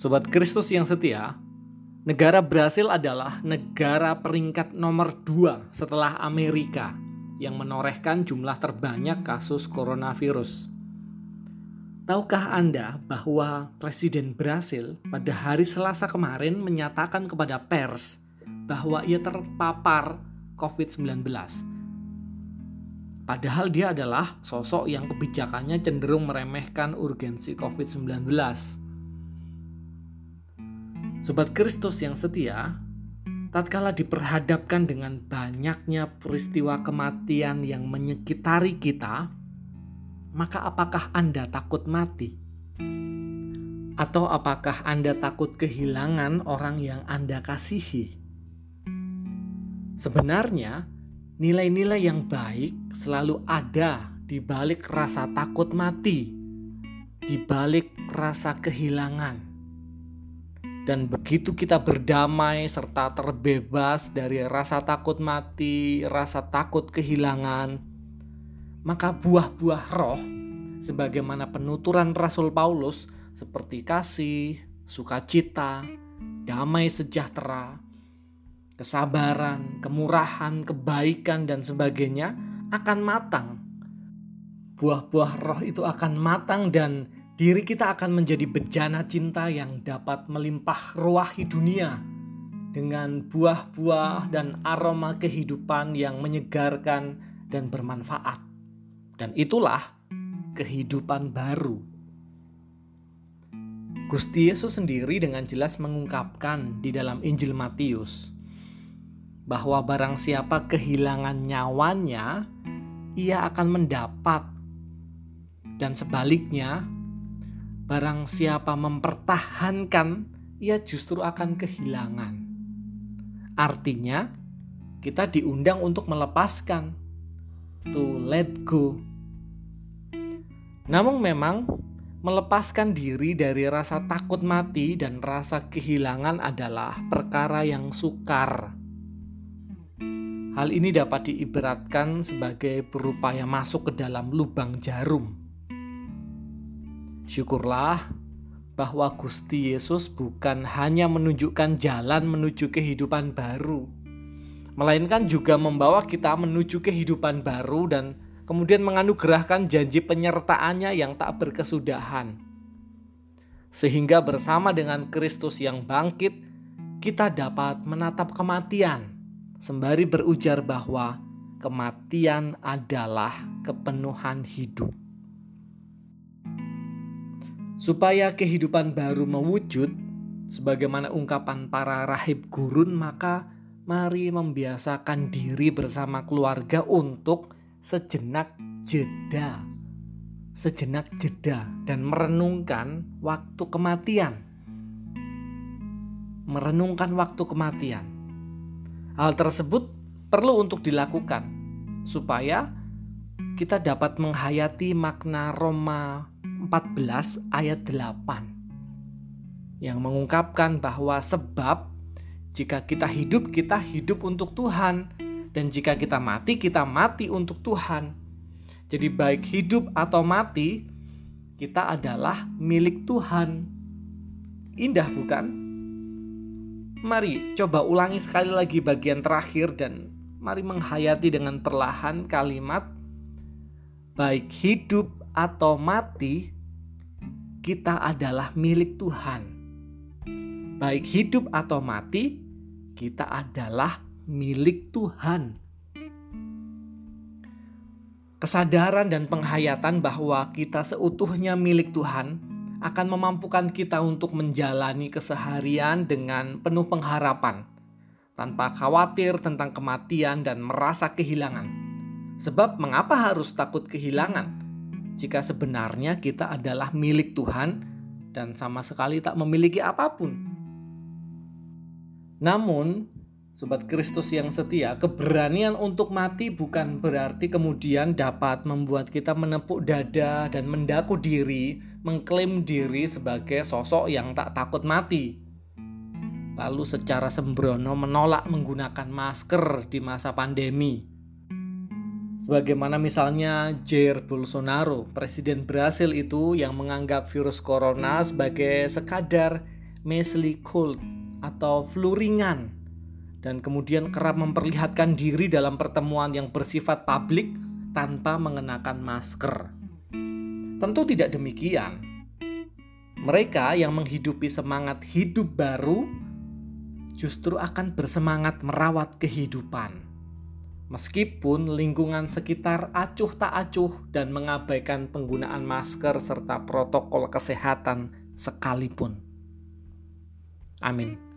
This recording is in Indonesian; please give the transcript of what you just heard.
Sobat Kristus yang setia, negara Brasil adalah negara peringkat nomor dua setelah Amerika yang menorehkan jumlah terbanyak kasus coronavirus. Tahukah Anda bahwa Presiden Brasil pada hari Selasa kemarin menyatakan kepada pers bahwa ia terpapar COVID-19? Padahal dia adalah sosok yang kebijakannya cenderung meremehkan urgensi COVID-19. Sobat Kristus yang setia, tatkala diperhadapkan dengan banyaknya peristiwa kematian yang menyekitari kita, maka apakah Anda takut mati? Atau apakah Anda takut kehilangan orang yang Anda kasihi? Sebenarnya, nilai-nilai yang baik selalu ada di balik rasa takut mati, di balik rasa kehilangan dan begitu kita berdamai serta terbebas dari rasa takut mati, rasa takut kehilangan, maka buah-buah roh sebagaimana penuturan Rasul Paulus seperti kasih, sukacita, damai sejahtera, kesabaran, kemurahan, kebaikan dan sebagainya akan matang. Buah-buah roh itu akan matang dan diri kita akan menjadi bejana cinta yang dapat melimpah ruahi dunia dengan buah-buah dan aroma kehidupan yang menyegarkan dan bermanfaat. Dan itulah kehidupan baru. Gusti Yesus sendiri dengan jelas mengungkapkan di dalam Injil Matius bahwa barang siapa kehilangan nyawanya, ia akan mendapat, dan sebaliknya, Barang siapa mempertahankan, ia justru akan kehilangan. Artinya, kita diundang untuk melepaskan, to let go. Namun memang melepaskan diri dari rasa takut mati dan rasa kehilangan adalah perkara yang sukar. Hal ini dapat diibaratkan sebagai berupaya masuk ke dalam lubang jarum. Syukurlah bahwa Gusti Yesus bukan hanya menunjukkan jalan menuju kehidupan baru, melainkan juga membawa kita menuju kehidupan baru dan kemudian menganugerahkan janji penyertaannya yang tak berkesudahan. Sehingga bersama dengan Kristus yang bangkit, kita dapat menatap kematian sembari berujar bahwa kematian adalah kepenuhan hidup. Supaya kehidupan baru mewujud, sebagaimana ungkapan para rahib gurun, maka mari membiasakan diri bersama keluarga untuk sejenak jeda. Sejenak jeda dan merenungkan waktu kematian. Merenungkan waktu kematian. Hal tersebut perlu untuk dilakukan supaya kita dapat menghayati makna Roma 14 ayat 8 yang mengungkapkan bahwa sebab jika kita hidup kita hidup untuk Tuhan dan jika kita mati kita mati untuk Tuhan. Jadi baik hidup atau mati kita adalah milik Tuhan. Indah bukan? Mari coba ulangi sekali lagi bagian terakhir dan mari menghayati dengan perlahan kalimat baik hidup atau mati, kita adalah milik Tuhan. Baik hidup atau mati, kita adalah milik Tuhan. Kesadaran dan penghayatan bahwa kita seutuhnya milik Tuhan akan memampukan kita untuk menjalani keseharian dengan penuh pengharapan, tanpa khawatir tentang kematian dan merasa kehilangan. Sebab, mengapa harus takut kehilangan? Jika sebenarnya kita adalah milik Tuhan dan sama sekali tak memiliki apa pun. Namun, sobat Kristus yang setia, keberanian untuk mati bukan berarti kemudian dapat membuat kita menepuk dada dan mendaku diri, mengklaim diri sebagai sosok yang tak takut mati. Lalu secara sembrono menolak menggunakan masker di masa pandemi Sebagaimana misalnya Jair Bolsonaro, presiden Brasil itu yang menganggap virus corona sebagai sekadar measly cold atau flu ringan dan kemudian kerap memperlihatkan diri dalam pertemuan yang bersifat publik tanpa mengenakan masker. Tentu tidak demikian. Mereka yang menghidupi semangat hidup baru justru akan bersemangat merawat kehidupan meskipun lingkungan sekitar acuh tak acuh dan mengabaikan penggunaan masker serta protokol kesehatan sekalipun. Amin.